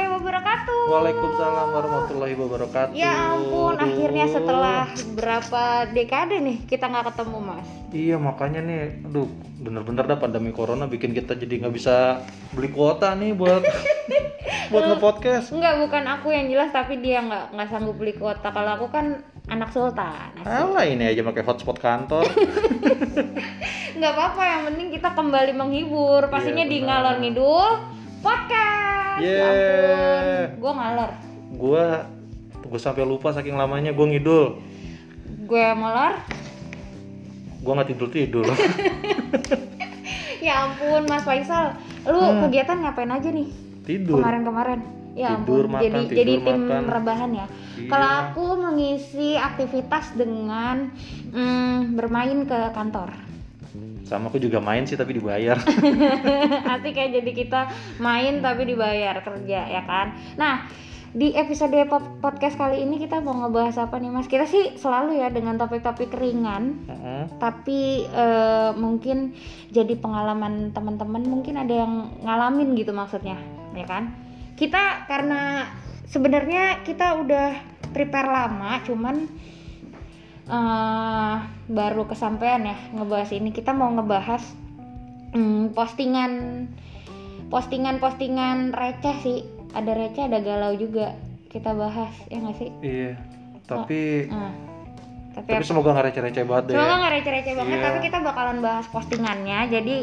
warahmatullahi wabarakatuh. Waalaikumsalam warahmatullahi wabarakatuh. Ya ampun, akhirnya setelah berapa dekade nih kita nggak ketemu mas. Iya makanya nih, aduh bener-bener dah pandemi corona bikin kita jadi nggak bisa beli kuota nih buat buat nge-podcast. Enggak, bukan aku yang jelas, tapi dia nggak nggak sanggup beli kuota. Kalau aku kan anak sultan. Alah ini aja pakai hotspot kantor. Nggak apa-apa, yang penting kita kembali menghibur. Pastinya Iya, di ngalor ngidul podcast. Ya Yeah. ampun, gue ngalor. gua gue sampai lupa saking lamanya gue ngidul. Gue molor. Gua nggak tidur tidur. Ya ampun, Mas Faisal, lu Hmm. kegiatan ngapain aja nih? tidur. kemarin-kemarin ya Tidur, ampun makan, jadi tidur, jadi tim makan. rebahan ya Iya. kalau aku mengisi aktivitas dengan mm, bermain ke kantor Sama aku juga main sih tapi dibayar. asik ya jadi kita main tapi dibayar kerja ya kan? Nah di episode po- podcast kali ini kita mau ngebahas apa nih mas? Kita sih selalu ya dengan topik-topik ringan. Heeh. tapi eh, mungkin jadi pengalaman teman-teman mungkin ada yang ngalamin gitu maksudnya ya kan? Kita karena sebenarnya kita udah prepare lama cuman eh, baru kesampaian ya ngebahas ini kita mau ngebahas hmm, postingan postingan-postingan receh sih ada receh ada galau juga kita bahas ya nggak sih Iya. Tapi Nah, tapi tapi semoga nggak receh-receh banget deh. Semoga ya. nggak receh-receh banget, Iya. tapi kita bakalan bahas postingannya. Jadi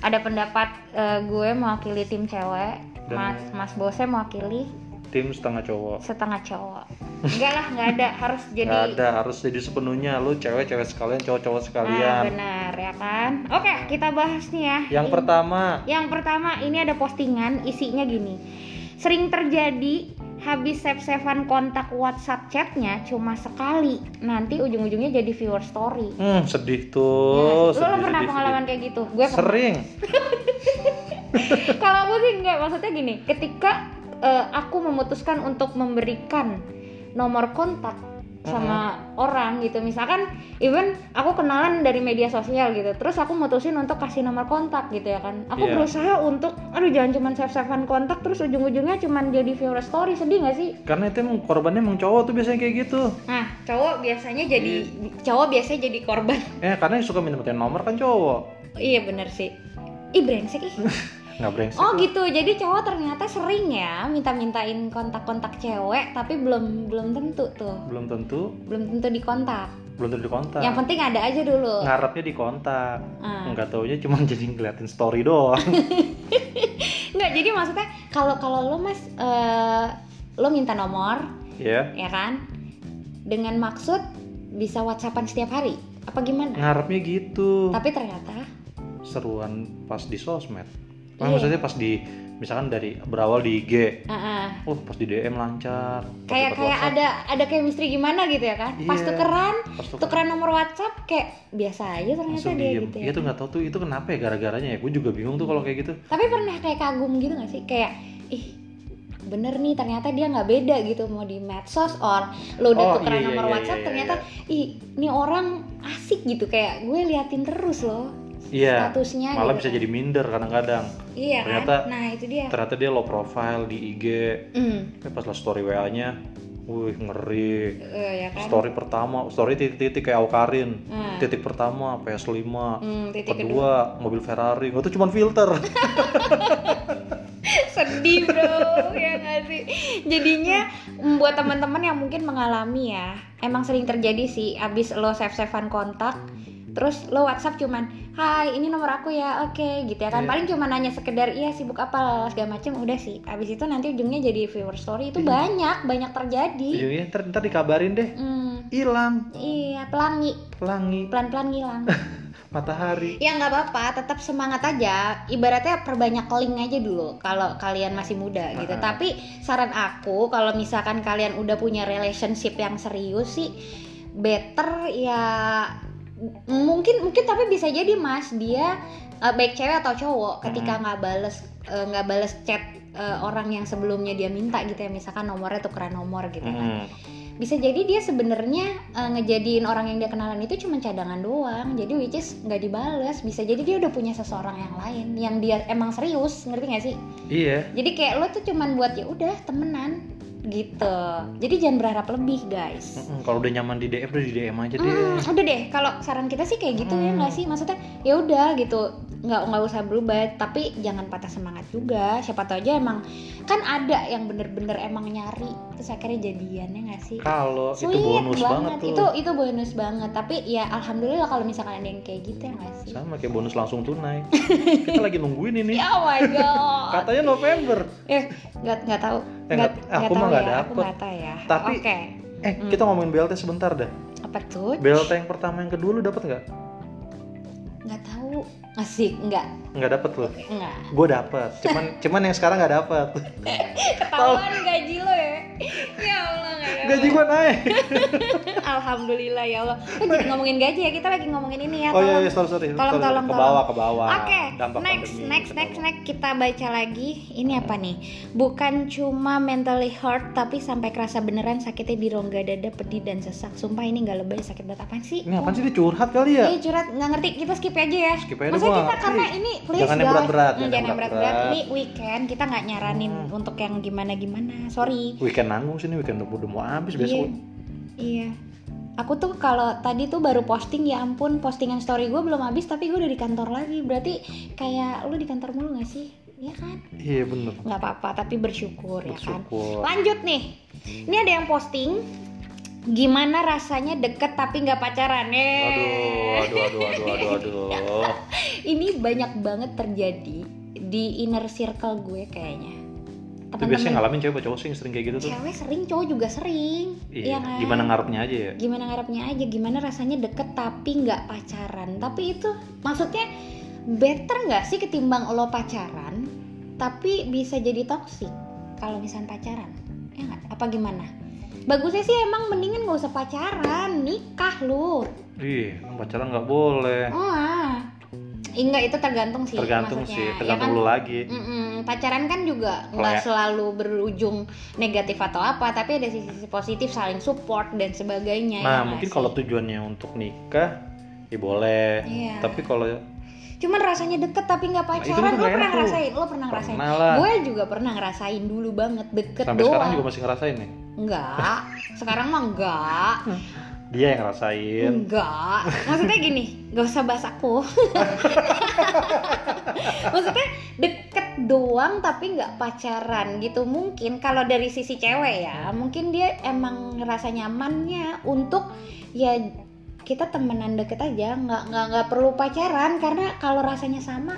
ada pendapat eh, gue mewakili tim cewek, Dan- Mas Mas Bose mewakili Tim setengah cowok. setengah cowok. Enggak lah, nggak ada, harus jadi. Nggak ada harus jadi sepenuhnya lu cewek-cewek sekalian cowok-cowok Nah, sekalian benar ya kan. Oke, kita bahas nih ya. yang Ini- pertama Yang pertama ini ada postingan isinya gini. Sering terjadi habis save-savean kontak WhatsApp chatnya cuma sekali. Nanti ujung-ujungnya jadi viewer story. hmm sedih Ya, tuh lu sedih, pernah sedih, pengalaman sedih. kayak gitu? Gue sering kalau aku sih enggak maksudnya gini ketika eh, aku memutuskan untuk memberikan nomor kontak sama orang gitu. Misalkan even aku kenalan dari media sosial gitu terus aku mutusin untuk kasih nomor kontak gitu ya kan. Aku Iya. berusaha untuk aduh jangan cuman save savean kontak terus ujung-ujungnya cuman jadi viewer story. Sedih gak sih? Karena itu emang korbannya emang cowok tuh biasanya kayak gitu. Nah cowok biasanya jadi cowok biasanya jadi korban. Eh karena yang suka minta nomor kan cowok. Iya bener sih. Ih brengsek ih nggak brengsek Oh gitu, jadi cowok ternyata sering ya minta-mintain kontak-kontak cewek, tapi belum belum tentu tuh, belum tentu. Belum tentu dikontak. belum tentu dikontak. Yang penting ada aja dulu. ngarepnya dikontak. Ah. nggak taunya cuma jadi ngeliatin story doang. Nggak, jadi maksudnya kalau kalau lo mas, eh, lo minta nomor, ya ya kan, dengan maksud bisa whatsappan setiap hari, apa gimana? ngarepnya gitu. Tapi ternyata, seruan pas di sosmed Iya. Nah, maksudnya pas di misalkan dari berawal di IG ah. oh pas di DM lancar kayak kayak WhatsApp, ada ada chemistry gimana gitu ya kan? Pas Iya. tukeran, pas tuh tukeran nomor WhatsApp kayak biasa aja ternyata langsung dia diem gitu ya. iya tuh nggak tahu tuh itu kenapa ya gara-garanya ya gue juga bingung tuh kalau kayak gitu Tapi pernah kayak kagum gitu gak sih? Kayak, ih bener nih ternyata dia nggak beda gitu mau di medsos or lo udah Oh, tukeran iya, iya, nomor iya, WhatsApp iya, ternyata ih ini orang asik gitu kayak gue liatin terus loh iya statusnya malah gitu bisa kan. jadi minder kadang-kadang. Iya ternyata- kan nah itu dia. ternyata dia low profile di IG eh, pas lah story WA nya wih ngeri. Eh, ya kan? Story pertama story titik-titik kayak Aukarin. Hmm. titik pertama PS5 Hmm, titik kedua kedua. mobil Ferrari. Itu cuma filter. Sedih bro. Ya nggak sih? Jadinya mm, buat teman-teman yang mungkin mengalami ya emang sering terjadi sih abis lo save savean kontak terus lo WhatsApp cuman Hai ini nomor aku ya oke gitu ya kan. Iya. paling cuma nanya sekedar iya sibuk apa? segala macem udah sih. Abis itu nanti ujungnya jadi viewer story. Itu Iya. banyak banyak terjadi. Ujungnya ntar, ntar dikabarin deh. Hmm, hilang. Iya pelangi. Pelangi. Pelan-pelan ngilang matahari. Ya nggak apa-apa, tetap semangat aja. Ibaratnya perbanyak link aja dulu kalau kalian masih muda gitu. Tapi saran aku kalau misalkan kalian udah punya relationship yang serius sih, better ya mungkin mungkin tapi bisa jadi mas dia eh, baik cewek atau cowok ketika nggak bales eh, nggak bales chat eh, orang yang sebelumnya dia minta gitu ya misalkan nomornya tukeran nomor gitu kan. Hmm. bisa jadi dia sebenarnya eh, ngejadiin orang yang dia kenalan itu cuma cadangan doang jadi which is nggak dibales. Bisa jadi dia udah punya seseorang yang lain yang dia emang serius ngerti gak sih? Iya. Jadi kayak lo tuh cuman buat ya udah temenan gitu. Jadi jangan berharap lebih guys. Kalau udah nyaman di DM udah di DM aja deh. Hmm, udah deh. Kalau saran kita sih kayak gitu ya Hmm. nggak sih? Maksudnya ya udah gitu. Nggak nggak usah berubah tapi jangan patah semangat juga. Siapa tahu aja emang kan ada yang bener-bener emang nyari terus akhirnya jadian ya nggak sih? Kalau itu bonus banget, tuh. Itu itu bonus banget. Tapi ya alhamdulillah kalau misalkan ada yang kayak gitu ya nggak sih? Sama kayak bonus langsung tunai. Kita lagi nungguin ini. Oh my god. Katanya November. Eh nggak nggak tahu Eh, nggak aku mah nggak ya dapet. tahu ya. Tapi- oke. eh Hmm. kita ngomongin BLT sebentar dah apa tuh? BLT yang pertama yang kedua lu dapat nggak? Nggak tahu. Asik nggak? Nggak dapat lu? Nggak. Gue dapat cuman cuman yang sekarang nggak dapat ketahuan gaji lo ya ya Allah nggak ada gaji gue naik alhamdulillah ya Allah Eh, jadi ngomongin gaji ya kita lagi ngomongin ini ya oh iya tolong iya sorry sorry Tolong, Sorry, tolong, ke tolong. bawah ke bawah Oke, Dampak next, pandemi, next, next, next kita baca lagi. Ini apa nih? Bukan cuma mentally hurt, tapi sampai kerasa beneran sakitnya di rongga dada, pedih dan sesak. Sumpah ini nggak lebay sakit banget apaan sih? ini apaan sih dia curhat kali ya Iya curhat nggak ngerti kita skip aja ya. Skip aja, gua kita karena ini please Jangan yang berat-berat, Hmm, jangan yang berat-berat. Ini weekend kita nggak nyaranin Hmm. untuk yang gimana-gimana. Sorry. weekend nanggung sini weekend udah mau habis Iya. besok Iya. Aku tuh kalau tadi tuh baru posting ya ampun postingan story gue belum habis tapi gue udah di kantor lagi berarti kayak lu di kantor mulu gak sih? Iya kan? iya bener nggak apa-apa tapi bersyukur, ya kan bersyukur lanjut nih ini ada yang posting gimana rasanya deket tapi nggak pacaran Eh. aduh aduh aduh aduh aduh aduh ini banyak banget terjadi di inner circle gue kayaknya itu biasanya ngalamin cewek cowok sih yang sering kayak gitu tuh? Cewek sering cowok juga sering. Iya kan? gimana ngarepnya aja ya? Gimana ngarepnya aja gimana rasanya deket tapi nggak pacaran. Tapi itu maksudnya better nggak sih ketimbang lo pacaran tapi bisa jadi toksik kalau misalnya pacaran? Ya nggak? Apa gimana? Bagusnya sih emang mendingan nggak usah pacaran nikah lu. Ih pacaran nggak boleh. Oh ah. enggak itu tergantung sih tergantung maksudnya. sih Ya tergantung kan? lu lagi. Mm-mm, pacaran kan juga nggak ya- selalu berujung negatif atau apa tapi ada sisi positif saling support dan sebagainya ya nah nggak mungkin kalau tujuannya untuk nikah ya boleh Iya. tapi kalau Cuman rasanya deket tapi nggak Nah, pacaran. kan lo pernah tuh. ngerasain? Lo pernah ngerasain? pernah lah Gue juga pernah ngerasain dulu banget deket sampai doang. sekarang juga masih ngerasain nih Enggak. Sekarang mah enggak. dia yang ngerasain Enggak. Maksudnya gini, gak usah bahas aku. Maksudnya deket doang tapi nggak pacaran gitu. Mungkin kalau dari sisi cewek ya, mungkin dia emang ngerasa nyamannya untuk ya kita temenan deket aja, nggak nggak nggak perlu pacaran karena kalau rasanya sama,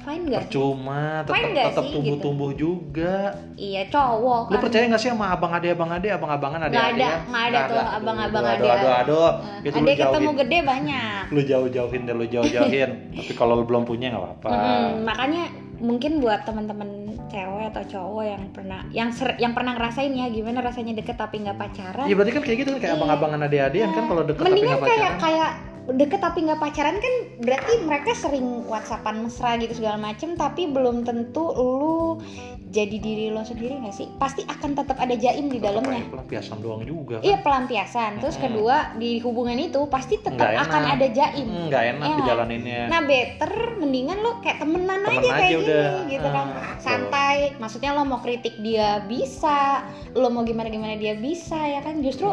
fine nggak? sih? percuma tetap Fine nggak tetap sih, tumbuh-tumbuh juga Iya cowok lu kan. percaya nggak sih sama abang ade abang ade abang abangan ade ade ada, nggak ada tuh abang-abang aduh, ade. aduh aduh aduh Eh, itu Ada lu ketemu gede banyak. lu jauh jauhin deh lu jauh jauhin tapi kalau lu belum punya nggak apa-apa Mm-mm, makanya mungkin buat teman-teman cewek atau cowok yang pernah yang ser- yang pernah ngerasain ya gimana rasanya deket tapi nggak pacaran. Iya berarti kan kayak gitu kan kayak Iya. abang-abangan ade-adean kan kalau deket tapi Mendingan nggak kayak pacaran. kayak deket tapi nggak pacaran kan berarti mereka sering whatsappan mesra gitu segala macem tapi belum tentu lu jadi diri lo sendiri nggak sih? Pasti akan tetap ada jaim di dalamnya. Pelampiasan doang juga kan. Iya pelampiasan. Terus Mm-mm. kedua di hubungan itu pasti tetap Nggak enak. akan ada jaim. Hmm, nggak enak Iya. dijalaninnya. Nah better mendingan lo kayak temenan Temen aja aja kayak udah. gini gitu kan Ah, betul. santai maksudnya lo mau kritik dia bisa lo mau gimana gimana dia bisa ya kan justru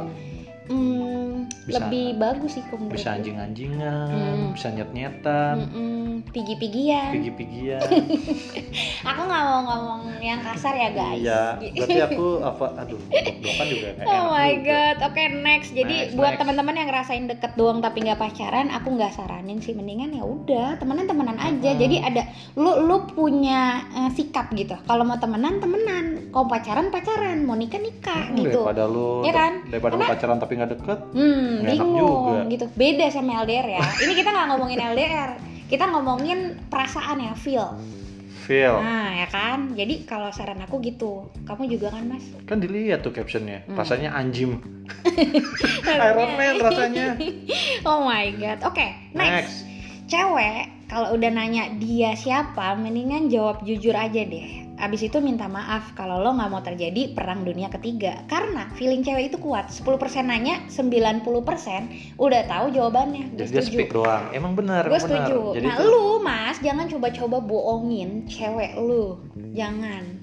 mm, Bisa- lebih bagus sih menurut bisa anjing-anjingan, Hmm. bisa nyet-nyetan, Mm-mm, pigi-pigian pigi-pigian. aku nggak mau ngomong yang kasar ya guys Iya, berarti aku apa aduh, blok-blokan juga kayak Oh enak my juga. god, oke next. Jadi Next, buat teman-teman yang ngerasain deket doang tapi nggak pacaran, aku nggak saranin sih. Mendingan ya udah temenan temenan aja. Hmm. Jadi ada lu lu punya eh, sikap gitu. Kalau mau temenan temenan, kalau pacaran pacaran, mau nikah nikah Hmm, gitu. Daripada lu Iya kan? daripada lu Karena- pacaran tapi nggak deket, Hmm, Nggak enak bingung juga. gitu. Beda sama LDR ya. Ini kita nggak ngomongin LDR, kita ngomongin perasaan ya, feel. feel. Nah, ya kan? Jadi kalau saran aku gitu. Kamu juga kan, Mas? Kan dilihat tuh captionnya, Hmm. rasanya anjim. Iron Man rasanya. oh my god. Oke, next. Next. Cewek kalau udah nanya dia siapa mendingan jawab jujur aja deh. Abis itu minta maaf kalau lo nggak mau terjadi perang dunia ketiga. Karena feeling cewek itu kuat. 10% nanya 90% udah tahu jawabannya. Gue setuju. speak doang. Emang benar, gue setuju. Jadi nah itu lu mas jangan coba-coba bohongin cewek lu. Jangan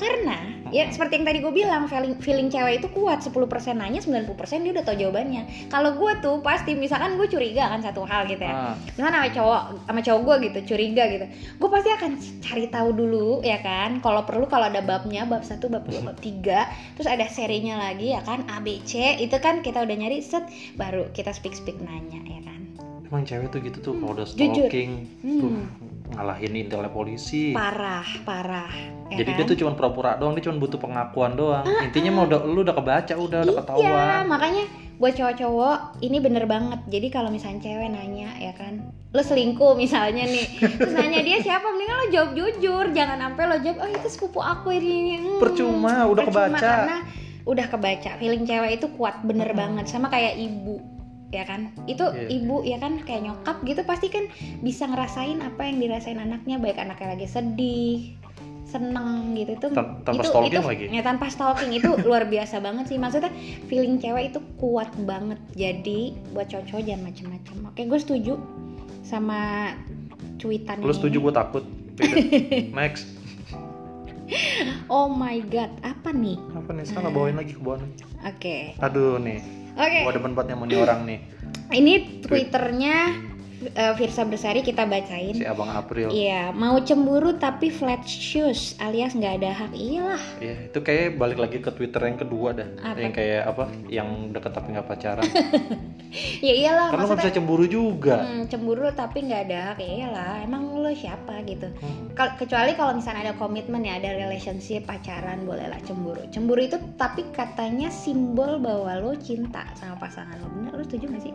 karena ya seperti yang tadi gue bilang feeling feeling cewek itu kuat. 10% nanya 90% dia udah tahu jawabannya. Kalau gue tuh pasti misalkan gue curiga kan satu hal gitu ya. Ah, misalkan sama cowok sama cowok gue gitu curiga gitu. Gue pasti akan cari tahu dulu ya kan. Kalau perlu kalau ada babnya bab satu bab dua bab tiga. Terus ada serinya lagi ya kan A B C. Itu kan kita udah nyari set baru kita speak speak nanya ya kan. Emang cewek tuh gitu tuh kalau udah Jujur. stalking tuh Hmm. Ngalahin intelnya polisi. parah parah ya Jadi kan? dia tuh cuma pura-pura doang, dia cuma butuh pengakuan doang. Intinya mah udah lu udah kebaca, udah udah Iya, ketahuan. makanya buat cowok-cowok ini bener banget. Jadi kalau misalnya cewek nanya ya kan, lo selingkuh misalnya nih, terus nanya dia siapa, mendingan lo jawab jujur, jangan sampai lo jawab, oh itu sepupu aku ini. ini." Hmm, Percuma, udah percuma kebaca. Karena udah kebaca, feeling cewek itu kuat bener Hmm. banget, sama kayak ibu ya kan itu Iya. ibu ya kan kayak nyokap gitu pasti kan bisa ngerasain apa yang dirasain anaknya baik anaknya lagi sedih seneng gitu itu Tan- tanpa itu, stalking itu, lagi. ya tanpa stalking itu luar biasa banget sih maksudnya feeling cewek itu kuat banget jadi buat cowok-cowok jangan macem-macem oke gue setuju sama cuitan Lu setuju gue takut. Next. oh my god apa nih Apa nih? Sekarang bawain lagi ke bawah nih. oke Aduh nih. Oke Gua demen banget yang orang nih. ini twitternya eh, Virsa Bersari kita bacain Si Abang April. Iya, mau cemburu tapi flat shoes alias nggak ada hak. Iyalah. Iya, itu kayak balik lagi ke Twitter yang kedua dah. Apa? Yang kayak apa? Yang deket tapi nggak pacaran. Ya iyalah. Karena nggak bisa cemburu juga. hmm, cemburu tapi nggak ada hak. Ya iyalah. Emang lo siapa gitu? Hmm. Kecuali kalau misalnya ada komitmen ya, ada relationship, pacaran, bolehlah cemburu. Cemburu itu tapi katanya simbol bahwa lo cinta sama pasangan lo. Bener, lo setuju gak sih?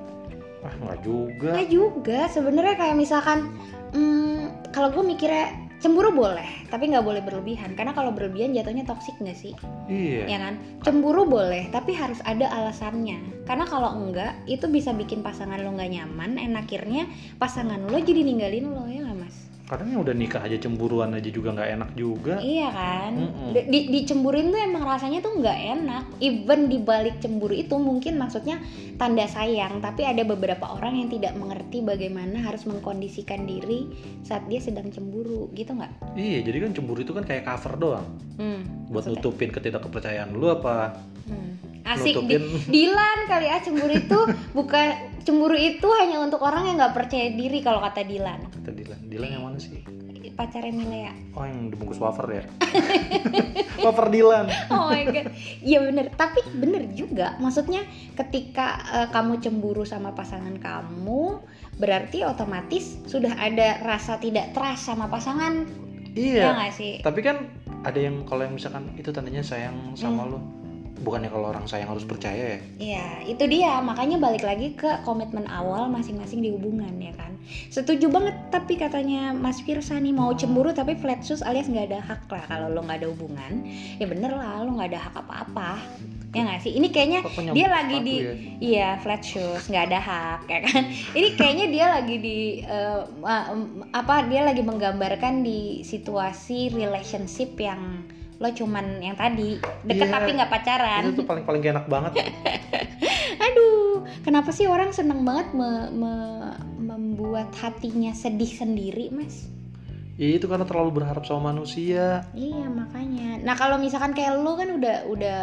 Ah, nggak juga. Nggak juga. Sebenarnya kayak misalkan, hmm, kalau gue mikirnya cemburu boleh, tapi nggak boleh berlebihan. Karena kalau berlebihan jatuhnya toksik nggak sih? Iya. ya kan cemburu boleh tapi harus ada alasannya karena kalau enggak itu bisa bikin pasangan lo nggak nyaman en akhirnya pasangan lo jadi ninggalin lo ya Kadang yang udah nikah aja cemburuan aja juga nggak enak juga. iya kan Mm-mm. Di- di, dicemburin tuh emang rasanya tuh nggak enak even di balik cemburu itu mungkin maksudnya tanda sayang tapi ada beberapa orang yang tidak mengerti bagaimana harus mengkondisikan diri saat dia sedang cemburu gitu nggak Iya, jadi kan cemburu itu kan kayak cover doang. hmm, Buat maksudnya. nutupin ketidakkepercayaan lu apa? Hmm. Asik di, Nutupin. Dilan kali ya cemburu itu bukan cemburu itu hanya untuk orang yang nggak percaya diri kalau kata Dilan. Kata Dilan. Dilan yang mana sih? Pacarnya Milea. Oh, yang dibungkus wafer ya? wafer Dilan. Oh my god. Iya bener. Tapi bener juga. Maksudnya ketika eh, kamu cemburu sama pasangan kamu, berarti otomatis sudah ada rasa tidak trust sama pasangan. Ya Iya. nggak sih? Tapi kan ada yang kalau yang misalkan itu tandanya sayang sama Hmm. lu. Bukannya kalau orang sayang harus percaya ya? Iya, itu dia. Makanya balik lagi ke komitmen awal masing-masing di hubungan ya kan. Setuju banget tapi katanya Mas Firsa nih mau cemburu tapi flat shoes alias nggak ada hak lah kalau lo nggak ada hubungan. Ya bener lah, lo nggak ada hak apa-apa. Ya nggak sih? Ini kayaknya dia lagi di ya? iya flat shoes nggak ada hak ya kan. Ini kayaknya dia lagi di em, apa dia lagi menggambarkan di situasi relationship yang lo cuman yang tadi deket Iya. tapi nggak pacaran. Itu tuh paling paling enak banget. Aduh, kenapa sih orang seneng banget me- me- membuat hatinya sedih sendiri, Mas? Ya itu karena terlalu berharap sama manusia. Iya, makanya. Nah, kalau misalkan kayak lu kan udah udah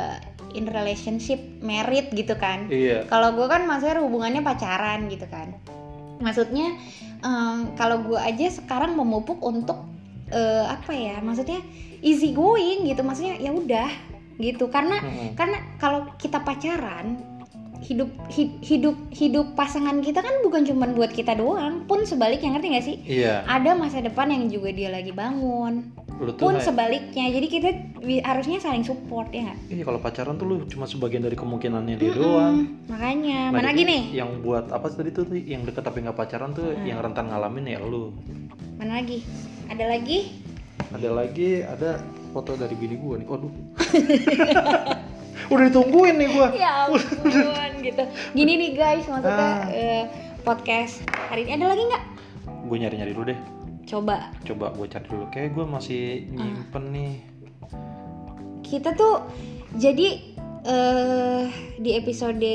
in relationship, married gitu kan. Iya. Kalau gue kan maksudnya hubungannya pacaran gitu kan. Maksudnya em, kalau gue aja sekarang memupuk untuk eh, apa ya? Maksudnya easy going gitu. Maksudnya ya udah gitu. Karena Mm-mm. karena kalau kita pacaran hidup hi- hidup hidup pasangan kita kan bukan cuma buat kita doang pun sebaliknya ngerti gak sih Iya. ada masa depan yang juga dia lagi bangun Lu pun kayak- sebaliknya jadi kita harusnya saling support ya nggak Iya kalau pacaran tuh lu cuma sebagian dari kemungkinannya dia Mm-mm, doang. makanya Nah, mana nih Yang buat apa tadi tuh tuh, yang deket tapi nggak pacaran tuh Hmm. yang rentan ngalamin ya lu. mana lagi ada lagi Ada lagi ada foto dari bini gua nih. Waduh. Udah ditungguin nih gua. ya ampun gitu gini nih guys maksudnya Ah. eh, podcast hari ini ada lagi nggak gue nyari nyari dulu deh coba coba gue cari dulu kayak gue masih nyimpen nih kita tuh jadi eh di episode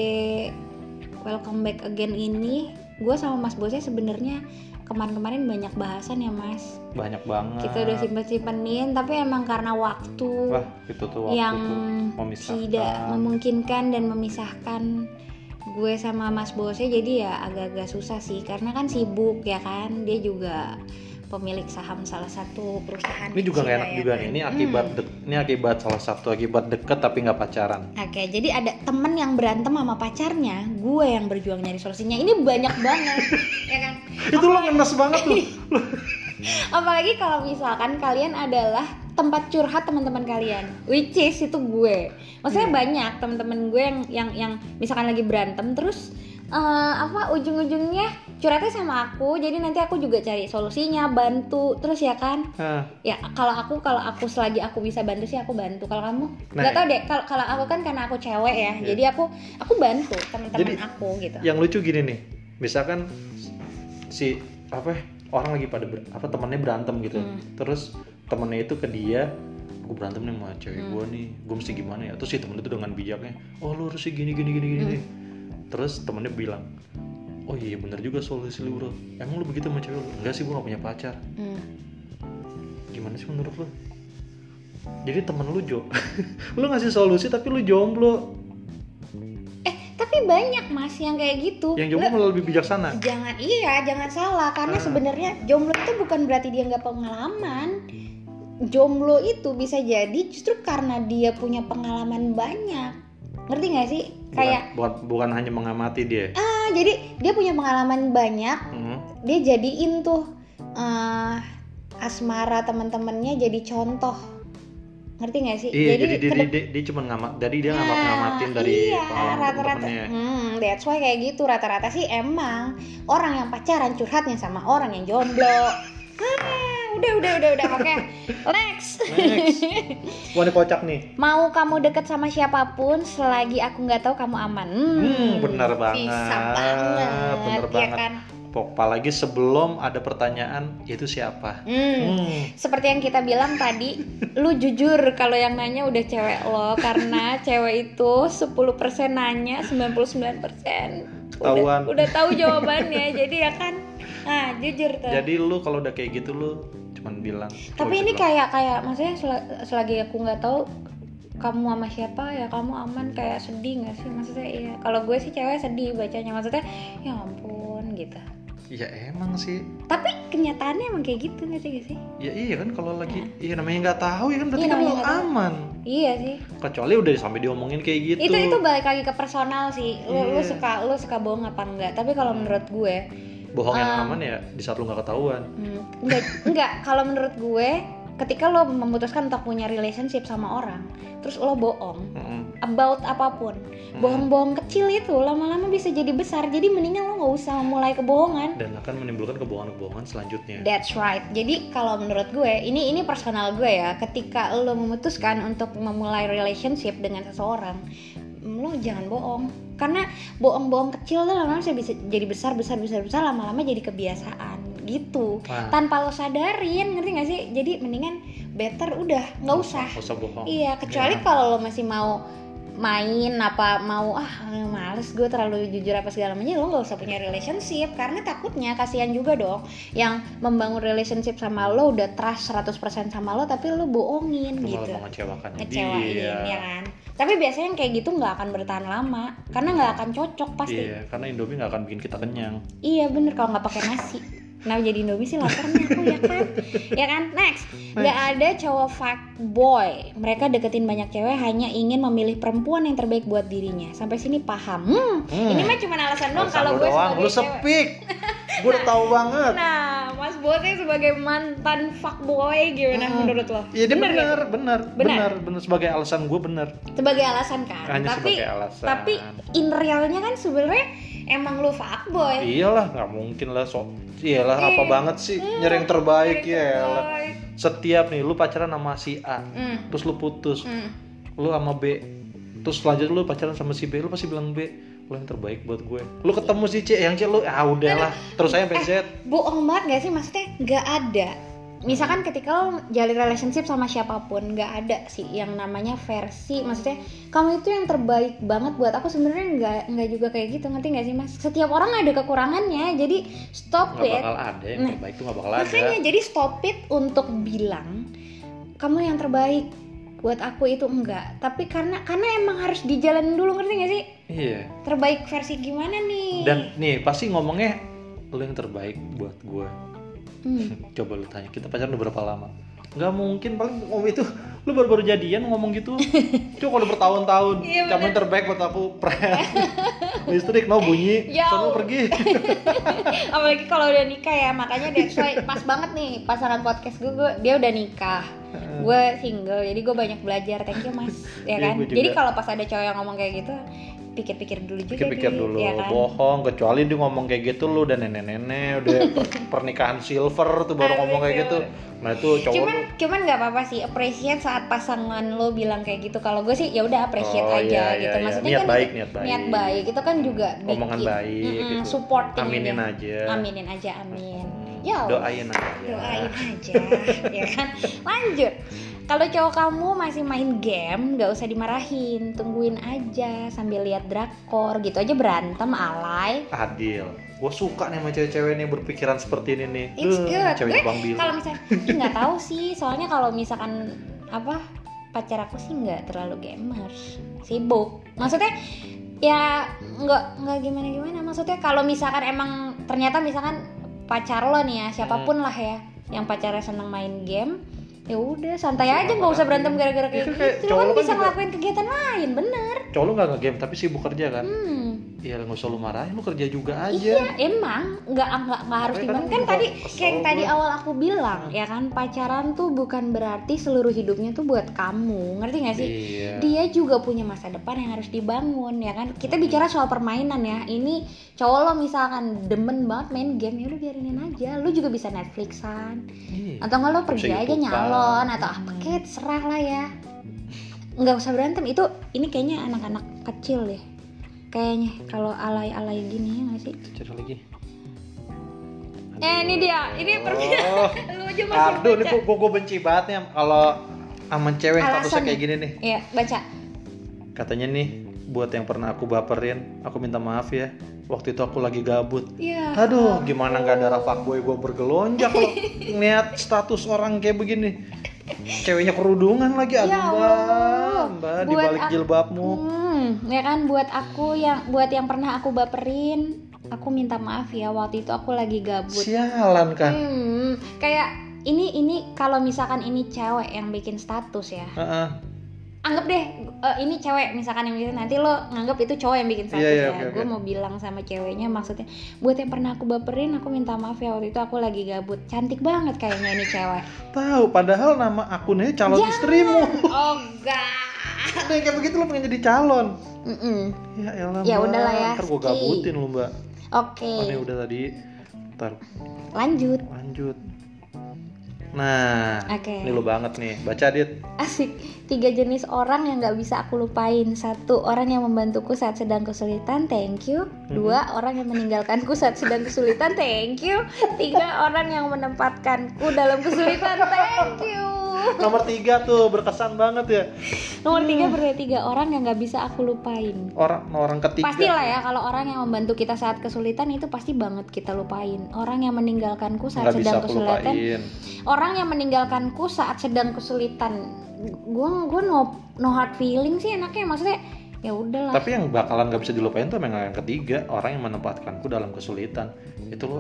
welcome back again ini gue sama Mas Bosnya sebenarnya kemarin-kemarin banyak bahasan ya Mas. Banyak banget. Kita udah simpen-simpenin tapi emang karena waktu wah itu tuh waktu yang tuh tidak memungkinkan dan memisahkan gue sama Mas Bosnya jadi ya agak-agak susah sih. Karena kan sibuk ya kan dia juga pemilik saham salah satu perusahaan ini juga kecil gak enak ya juga nih ini akibat dek- ini akibat salah satu akibat deket tapi nggak pacaran Oke, jadi ada temen yang berantem sama pacarnya, gue yang berjuang nyari solusinya. Ini banyak banget, ya kan? itu lo ngenes banget tuh Apalagi kalau misalkan kalian adalah tempat curhat teman-teman kalian, which is itu gue. Maksudnya banyak teman-teman gue yang yang yang misalkan lagi berantem terus eh, apa ujung-ujungnya curhatnya sama aku, jadi nanti aku juga cari solusinya, bantu terus ya kan? Hah, Ya kalau aku kalau aku selagi aku bisa bantu sih aku bantu. Kalau kamu Nah, nggak tahu deh. Kalau kalau aku kan karena aku cewek ya, Iya. jadi aku aku bantu teman-teman aku gitu. yang lucu gini nih misalkan si apa orang lagi pada ber- apa temannya berantem gitu Hmm. terus temennya itu ke dia gue berantem nih sama cewek Hmm. gue nih gue mesti gimana ya terus si temen itu dengan bijaknya oh lu harus gini gini gini gini Hmm. terus temennya bilang oh iya bener juga solusi lu bro emang lu begitu sama cewek lu enggak sih gue gak punya pacar Hmm. gimana sih menurut lu jadi temen lu jo lu ngasih solusi tapi lu jomblo Eh tapi banyak mas yang kayak gitu. yang jomblo malah lebih bijaksana jangan iya jangan salah karena Ah. sebenarnya jomblo itu bukan berarti dia nggak pengalaman. Jomblo itu bisa jadi justru karena dia punya pengalaman banyak. Ngerti nggak sih? Kayak bukan, bukan, bukan hanya mengamati dia ah jadi dia punya pengalaman banyak. Hmm. dia jadiin tuh eh, asmara teman-temannya jadi contoh. Ngerti nggak sih? Iya, jadi, dia, kedep- dia, dia, dia cuma ngamat, jadi dia ngamat Nah, ngamatin dari iya, rata-rata. hmm, that's why kayak gitu. Rata-rata sih emang orang yang pacaran curhatnya sama orang yang jomblo udah udah udah udah oke next Next. Wah ini kocak nih. mau kamu deket sama siapa pun selagi aku nggak tahu kamu aman hmm, Hmm, benar banget. bisa banget Benar ya banget. kan Apalagi sebelum ada pertanyaan itu siapa? hmm. Hmm. seperti yang kita bilang tadi, lu jujur kalau yang nanya udah cewek lo karena cewek itu 10% nanya, 99% Ketahuan. udah, udah tahu jawabannya. jadi ya kan. Nah, jujur tuh. Jadi lu kalau udah kayak gitu lu cuman bilang. Tapi "Oh, ini bilang." kayak kayak maksudnya sel- selagi aku nggak tahu kamu sama siapa ya kamu aman kayak sedih nggak sih maksudnya iya kalau gue sih cewek sedih bacanya maksudnya ya ampun gitu Ya emang sih. tapi kenyataannya emang kayak gitu nggak sih gak sih Ya iya kan kalau lagi iya namanya nggak tahu ya kan berarti Iya, kan tahu. aman. iya sih Kecuali udah sampai diomongin kayak gitu. itu itu balik lagi ke personal sih lu, lu Iya. suka lu suka bohong apa enggak tapi kalau menurut gue Bohong yang Um, aman ya di saat lu nggak ketahuan. hmm, enggak enggak kalau menurut gue ketika lo memutuskan untuk punya relationship sama orang terus lo bohong Mm-mm. about apa pun Hmm. bohong-bohong kecil itu lama-lama bisa jadi besar jadi mendingan lo nggak usah mulai kebohongan dan akan menimbulkan kebohongan-kebohongan selanjutnya. That's right. Jadi kalau menurut gue, ini ini personal gue ya. Ketika lo memutuskan untuk memulai relationship dengan seseorang, mm, lo jangan bohong. Karena bohong-bohong kecil tuh lama-lama bisa bisa jadi besar, besar, besar, besar, lama-lama jadi kebiasaan gitu. Tanpa lo sadarin, ngerti gak sih? Jadi mendingan better udah nggak usah. Usah bohong. Iya, kecuali Ya. kalau lo masih mau main apa mau ah males gue terlalu jujur apa segala macam lo nggak usah punya relationship karena takutnya kasihan juga dong yang membangun relationship sama lo udah trust 100% sama lo tapi lo bohongin Itu gitu mengecewakan ngecewain dia. ya kan tapi biasanya yang kayak gitu nggak akan bertahan lama karena nggak akan cocok pasti Iya, karena Indomie nggak akan bikin kita kenyang. Iya bener kalau nggak pakai nasi. Kenapa jadi Indomie sih lapar nih aku ya kan? Ya kan? Next, nggak ada cowok fuck boy. Mereka deketin banyak cewek hanya ingin memilih perempuan yang terbaik buat dirinya. Sampai sini paham. Hmm, Hmm. ini mah cuma alasan doang Alasan kalau gue doang, sebagai lu sepik. gue udah tahu banget. Nah, Mas Bote sebagai mantan fuckboy gimana Hmm. menurut lo? Iya dia Bener benar, nggak? benar, Benar. benar, benar sebagai alasan gue benar. Sebagai alasan kan. Hanya tapi sebagai alasan. tapi in realnya kan sebenarnya emang lu fuckboy. Iyalah, nggak mungkin lah so. Iyalah apa Iya. banget sih nyari yang terbaik ya. Setiap nih lu pacaran sama si A, Hmm. terus lu putus, Hmm. lu sama B, terus selanjutnya lu pacaran sama si B, lu pasti bilang B, lo yang terbaik buat gue lu ketemu si C yang C lu ah udahlah terus saya sampai Z bohong banget gak sih maksudnya nggak ada misalkan ketika lo jalin relationship sama siapa pun nggak ada sih yang namanya versi maksudnya kamu itu yang terbaik banget buat aku. Sebenarnya nggak nggak juga kayak gitu ngerti nggak sih mas? Setiap orang ada kekurangannya jadi stop nggak it. bakal ada yang Nah, terbaik tuh nggak bakal ada. makanya jadi stop it untuk bilang kamu yang terbaik buat aku itu enggak tapi karena karena emang harus dijalanin dulu ngerti gak sih? Iya. Terbaik versi gimana nih? Dan nih pasti ngomongnya lu yang terbaik buat gue Hmm. coba lu tanya kita pacaran udah berapa lama? Nggak mungkin paling ngomong itu lu baru-baru jadian ngomong gitu. Coba kalau bertahun-tahun Iya, kamu terbaik buat aku pret listrik no bunyi Ya pergi. Apalagi kalau udah nikah ya makanya that's why pas banget nih pasangan podcast gue, gue- dia udah nikah. Gue single jadi gue banyak belajar. Thank you mas. Ya Iya, kan? jadi kalau pas ada cowok yang ngomong kayak gitu pikir-pikir dulu juga pikir-pikir dulu ya kan? bohong kecuali dia ngomong kayak gitu lu udah nenek-nenek udah per- pernikahan silver tuh baru Aduh, ngomong kayak gitu. Nah itu cowok cuman tuh. cuman nggak apa-apa sih appreciate saat pasangan lo bilang kayak gitu. Kalau gue sih ya udah appreciate Oh, aja iya, gitu. iya, maksudnya Niat kan baik, niat baik. niat baik. Itu kan juga Omongan bikin- baik Mm-mm, gitu. supporting aminin aja. aja. Aminin aja amin. Ya Allah. doain aja. Doain aja ya kan? Lanjut kalau cowok kamu masih main game nggak usah dimarahin. Tungguin aja sambil lihat drakor gitu aja. Berantem alay. Adil. Gue suka nih sama cewek-cewek nih berpikiran seperti ini nih. It's Duh, good. cewek gue Bang Bill kalau misalnya nggak tahu sih. Soalnya kalau misalkan apa pacar aku sih nggak terlalu gamers sibuk. Maksudnya ya nggak nggak gimana gimana maksudnya kalau misalkan emang ternyata misalkan pacar lo nih ya siapa pun lah ya yang pacarnya seneng main game ya udah santai aja nggak usah berantem gara-gara kayak kayak gitu. Cowok kan kan bisa juga- ngelakuin kegiatan lain bener. Cowok lu nggak nge-game tapi sibuk kerja kan? Hmm Iya nggak usah lu marahin lu kerja juga aja Iya, emang nggak nggak nggak harus kadang kan tadi kayak yang tadi awal aku bilang ya kan pacaran tuh bukan berarti seluruh hidupnya tuh buat kamu ngerti gak sih? iya Dia juga punya masa depan yang harus dibangun ya kan. Kita bicara soal permainan ya. Ini cowok lo misalkan demen banget main game ya udah biarinin aja. Lu juga bisa Netflixan Iya. atau nggak lo pergi aja nyalon atau apa kayak terserah lah ya. Nggak usah berantem itu ini kayaknya anak-anak kecil deh. Kayaknya kalau alay-alay gini ya nggak sih? cari lagi Eh ini dia, ini oh lu aja masih nih baca. gua, gua benci banget nih kalau sama cewek statusnya kayak nih. gini nih Iya, baca. katanya nih buat yang pernah aku baperin aku minta maaf ya waktu itu aku lagi gabut Iya. Aduh, gimana nggak darah fuckboy gue bergelonjak loh ngeliat status orang kayak begini. Ceweknya kerudungan lagi, aduh Ya mbak, mbak di Buat balik ak- jilbabmu. Hmm, ya kan buat aku yang buat yang pernah aku baperin, aku minta maaf ya waktu itu aku lagi gabut. Sialan kan? Hmm, kayak ini ini kalau misalkan ini cewek yang bikin status ya. Heeh. Anggap deh eh, ini cewek misalkan yang bikin nanti lo nganggap itu cowok yang bikin status Iya, iya, ya. oke, Gue mau bilang sama ceweknya maksudnya buat yang pernah aku baperin aku minta maaf ya waktu itu aku lagi gabut. Cantik banget kayaknya ini cewek. Tahu, padahal nama akunnya calon Jangan. istrimu. Oh enggak. Udah kayak begitu lo pengen jadi calon. Mm-mm. Ya elah Ya mbak, udahlah ya, Ntar gue gabutin lo mbak. Oke, Oh, ini udah tadi. Ntar lanjut. lanjut. Nah, Oke. ini lo banget nih. Baca dit. Asik. Tiga jenis orang yang nggak bisa aku lupain. Satu, orang yang membantuku saat sedang kesulitan, thank you. Dua, orang yang meninggalkanku saat sedang kesulitan, thank you. Tiga, orang yang menempatkanku dalam kesulitan, thank you. Nomor tiga tuh berkesan banget ya. Nomor tiga berarti tiga orang yang nggak bisa aku lupain. Orang orang ketiga. Pastilah ya kalau orang yang membantu kita saat kesulitan itu pasti banget kita lupain. Orang yang meninggalkanku saat bisa sedang kesulitan, lupain. orang yang meninggalkanku saat sedang kesulitan gue gue no no hard feeling sih enaknya maksudnya ya udahlah Tapi yang bakalan gak bisa dilupain tuh memang yang ketiga orang yang menempatkanku dalam kesulitan. Itu lo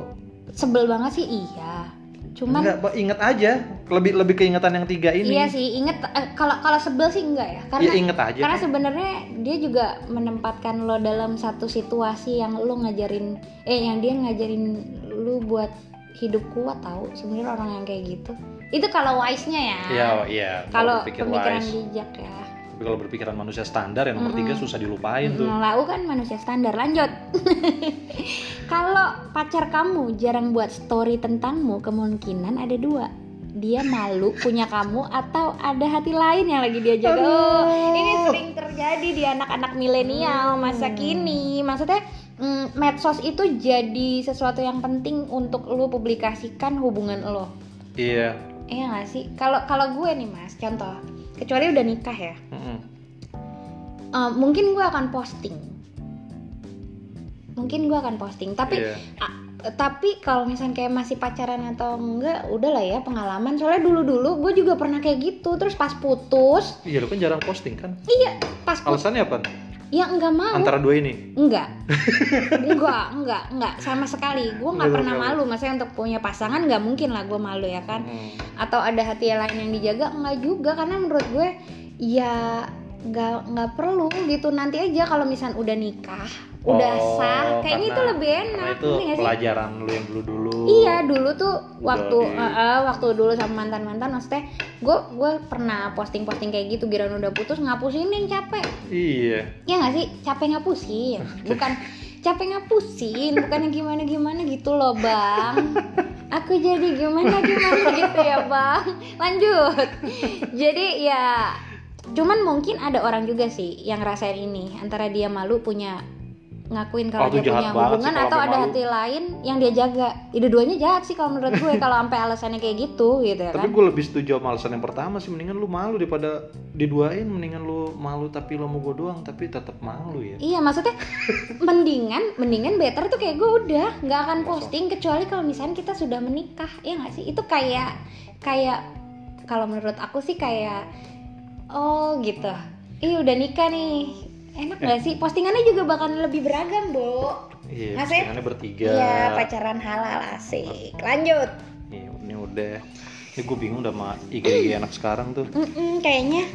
sebel banget sih iya cuman enggak, Mbak, inget aja. Lebih lebih keingetan yang tiga ini. iya sih inget eh, kalau kalau sebel sih enggak ya karena Ya inget aja. karena sebenarnya dia juga menempatkan lo dalam satu situasi yang lo ngajarin eh yang dia ngajarin lu buat hidup kuat tahu sebenarnya orang yang kayak gitu itu kalau wise nya ya Iya, iya. kalau pemikiran wise. bijak ya Tapi kalau berpikiran manusia standar yang nomor tiga susah dilupain tuh. Hmm, Lau kan manusia standar. Lanjut. Kalau pacar kamu jarang buat story tentangmu, kemungkinan ada dua. dia malu punya kamu atau ada hati lain yang lagi dia jaga. Oh, ini sering terjadi di anak-anak milenial masa kini maksudnya mm, medsos itu jadi sesuatu yang penting untuk lo publikasikan hubungan lo iya Iya gak sih? Kalau kalau gue nih mas, contoh, kecuali udah nikah ya, Mm-mm. eh, mungkin gue akan posting, mungkin gue akan posting. Tapi Iya. a- tapi kalau misalnya kayak masih pacaran atau enggak, udahlah ya pengalaman. Soalnya dulu dulu gue juga pernah kayak gitu. Terus pas putus, iya lu kan jarang posting kan iya pas putus, alasannya apa ya enggak mau. antara dua ini Enggak, enggak, enggak, enggak sama sekali. Gue nggak Enggak pernah malu, maksudnya untuk punya pasangan nggak mungkin lah gue malu ya kan. Mm. atau ada hati lain yang dijaga enggak juga karena menurut gue ya nggak nggak perlu gitu nanti aja kalau misal udah nikah udah Oh, sah. Kayaknya itu lebih enak. itu sih? pelajaran lu yang dulu dulu iya dulu tuh Udah waktu di- eh, eh, waktu dulu sama mantan mantan maksudnya gue gue pernah posting posting kayak gitu giran udah putus ngapusin yang capek. Iya. Ya nggak sih? Capek ngapusin. Bukan capek ngapusin bukan yang gimana gimana gitu loh bang. Aku jadi gimana gimana gitu ya bang. Lanjut. Jadi ya cuman mungkin ada orang juga sih yang rasain ini antara dia malu punya ngakuin kalau Oh, itu dia punya sih hubungan kalau atau ada malu. hati lain yang dia jaga. Dua-duanya jahat sih kalau menurut gue kalau sampai alasannya kayak gitu gitu ya tapi kan? gue lebih setuju sama alasan yang pertama sih mendingan lu malu daripada diduain mendingan lu malu tapi lo mau gue doang tapi tetap malu ya. Iya maksudnya mendingan mendingan better tuh kayak gue udah nggak akan posting kecuali kalau misalnya kita sudah menikah ya nggak sih? Itu kayak kayak kalau menurut aku sih kayak oh gitu. Ih udah nikah nih enak nggak sih? Postingannya juga bakal lebih beragam bu iya ya? postingannya bertiga. Iya pacaran halal asik. Lanjut. Iya, ini udah. Ini gue bingung udah sama IG IG anak sekarang tuh. Mm-mm, kayaknya.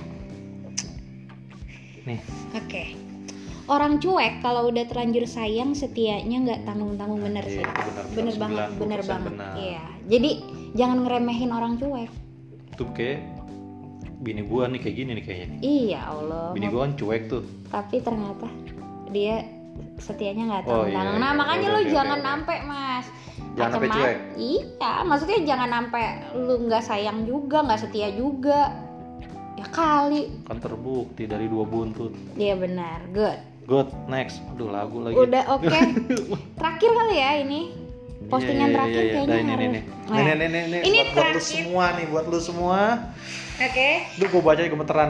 Nih. Oke. Orang cuek kalau udah terlanjur sayang setianya nggak tanggung tanggung bener sih. Iya, benar, bener benar. banget 90% bener banget. iya. Jadi jangan ngeremehin orang cuek. Tuh kayak bini gua nih kayak gini nih kayaknya nih. Iya allah. Bini gua kan cuek tuh. Tapi ternyata dia setianya nggak Oh, tanggung iya, iya, nah iya. makanya Oke, lu oke, jangan oke. nampe mas. Jangan sampai cuek. iya maksudnya jangan nampe lu nggak sayang juga nggak setia juga. Ya kali. Kan terbukti dari dua buntut. Iya benar. Good. Good next. Aduh lagu lagi. Udah oke. Terakhir kali ya ini. Postingan Iya, iya, terakhir iya, iya. kayaknya Nah, ini, harus ini, ini. Ini, ini, ini, ini, Ini buat, buat lu semua nih, buat lu semua. Oke Duh, gue baca gemeteran.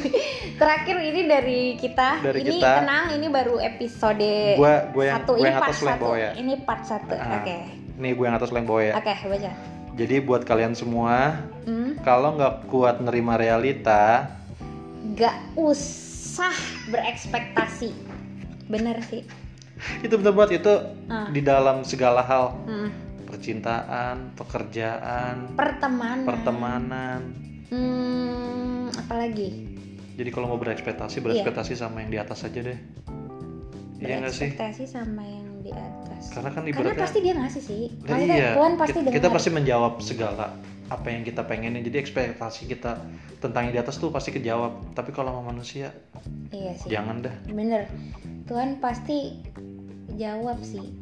terakhir ini dari kita Dari ini kita. tenang ini baru episode Gua, gue yang, satu gue ini yang part satu ya. ini part satu Ah, oke Nih gue yang atas bawah ya. oke baca Jadi buat kalian semua, hmm. kalau nggak kuat nerima realita, gak usah berekspektasi bener sih itu bener banget itu Ah. di dalam segala hal, Hmm. percintaan, pekerjaan, pertemanan pertemanan. Hmm, apalagi Jadi kalau mau berekspektasi, berekspektasi sama yang di atas aja deh. Iya nggak sih? berekspektasi sama yang di atas Karena kan karena ibaratnya pasti dia ngasih sih Maksudnya iya, Tuhan pasti kita, dengar kita pasti menjawab segala apa yang kita pengenin. Jadi ekspektasi kita tentang yang di atas tuh pasti kejawab. Tapi kalau sama manusia, iya sih jangan dah. bener Tuhan pasti jawab sih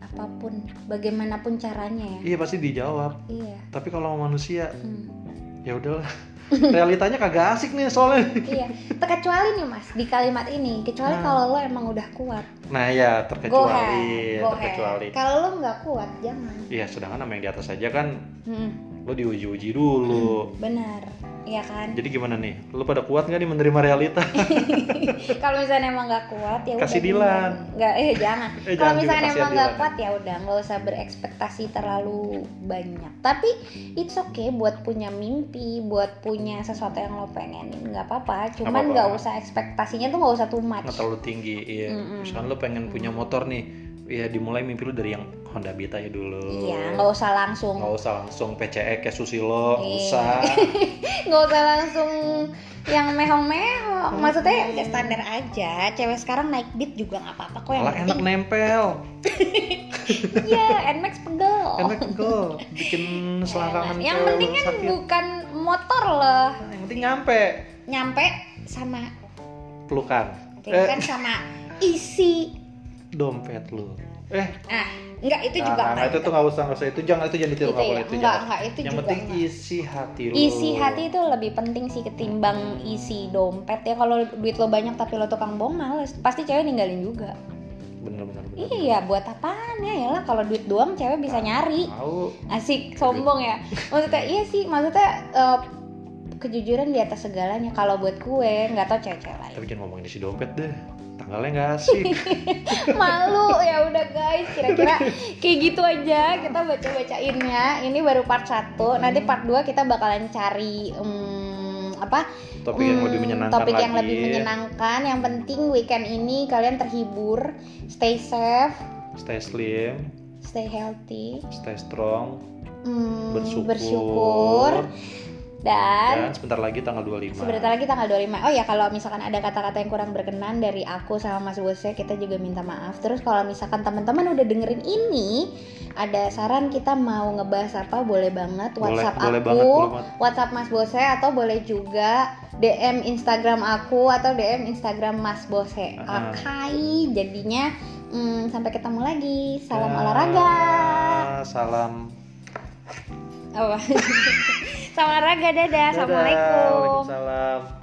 apa pun bagaimanapun caranya ya Iya pasti dijawab. iya Tapi kalau sama manusia, hmm. Ya udahlah. Realitanya kagak asik nih soalnya. iya kecuali nih mas di kalimat ini kecuali Nah. kalau lo emang udah kuat Nah ya go terkecuali, ahead, go terkecuali. kalau lo nggak kuat jangan Iya sedangkan sama yang di atas aja kan hmm, lo diuji-uji dulu. benar iya kan Jadi gimana nih? Lo pada kuat nggak nih menerima realita? kalau misalnya emang nggak kuat ya Kasih. Dilan. nggak eh jangan Eh, kalau misalnya emang nggak kuat ya udah nggak usah berekspektasi terlalu banyak tapi it's okay buat punya mimpi buat punya sesuatu yang lo pengenin nggak apa-apa cuman nggak usah ekspektasinya tuh nggak usah too much nggak terlalu tinggi iya Mm-mm. misalkan lo pengen punya motor nih ya dimulai mimpi lo dari yang Honda Beat aja dulu. Iya nggak usah langsung. Nggak usah langsung PCE kayak Susilo nggak Iya. usah. Nggak usah langsung yang mehong-mehong. Maksudnya ya standar aja. Cewek sekarang naik beat juga nggak apa-apa kok yang malah enak nempel. Iya Nmax pegel. Enak enggak bikin selangkangan yang penting kan sakit. bukan motor loh. Nah, yang penting nyampe. Nyampe sama pelukan. Kan sama isi. Dompet lo eh. Ah. Enggak itu nah, juga nah, enggak itu tuh nggak usah nggak usah. Itu jangan itu jangan ditiru Itu nggak ya? boleh itu Enggak, jangan. enggak, itu yang juga penting enggak. isi hati lu. Isi hati itu lebih penting sih ketimbang isi dompet ya. Kalau duit lo banyak tapi lo tukang bohong males. Pasti cewek ninggalin juga. Bener bener bener. Iya buat apaan ya? Lah kalau duit doang cewek bisa nyari. tahu. Asik sombong ya. Maksudnya iya sih maksudnya eh, kejujuran di atas segalanya. Kalau buat gue nggak tau cewek-cewek lain. Tapi jangan ngomongin isi dompet deh tanggalnya nggak asik. Malu. Ya udah guys. Kira-kira kayak gitu aja kita baca bacainnya ini baru part 1 nanti part 2 kita bakalan cari hmm, apa? Topik yang Hmm, lebih menyenangkan topik lagi. yang lebih menyenangkan. Yang penting weekend ini kalian terhibur stay safe. Stay slim. Stay healthy. Stay strong. Hmm, bersyukur, bersyukur dan dan sebentar lagi tanggal 25 Sebentar lagi tanggal 25 Oh ya kalau misalkan ada kata-kata yang kurang berkenan dari aku sama Mas Bose Kita juga minta maaf. Terus kalau misalkan teman-teman udah dengerin ini Ada saran kita mau ngebahas apa Boleh banget Whatsapp boleh aku banget, boleh. Whatsapp Mas Bose Atau boleh juga DM Instagram aku Atau DM Instagram Mas Bose Ah. Oke Jadinya hmm, Sampai ketemu lagi. Salam Ya, olahraga. salam Apa? Salam olahraga dadah. Dadah, Assalamualaikum. Waalaikumsalam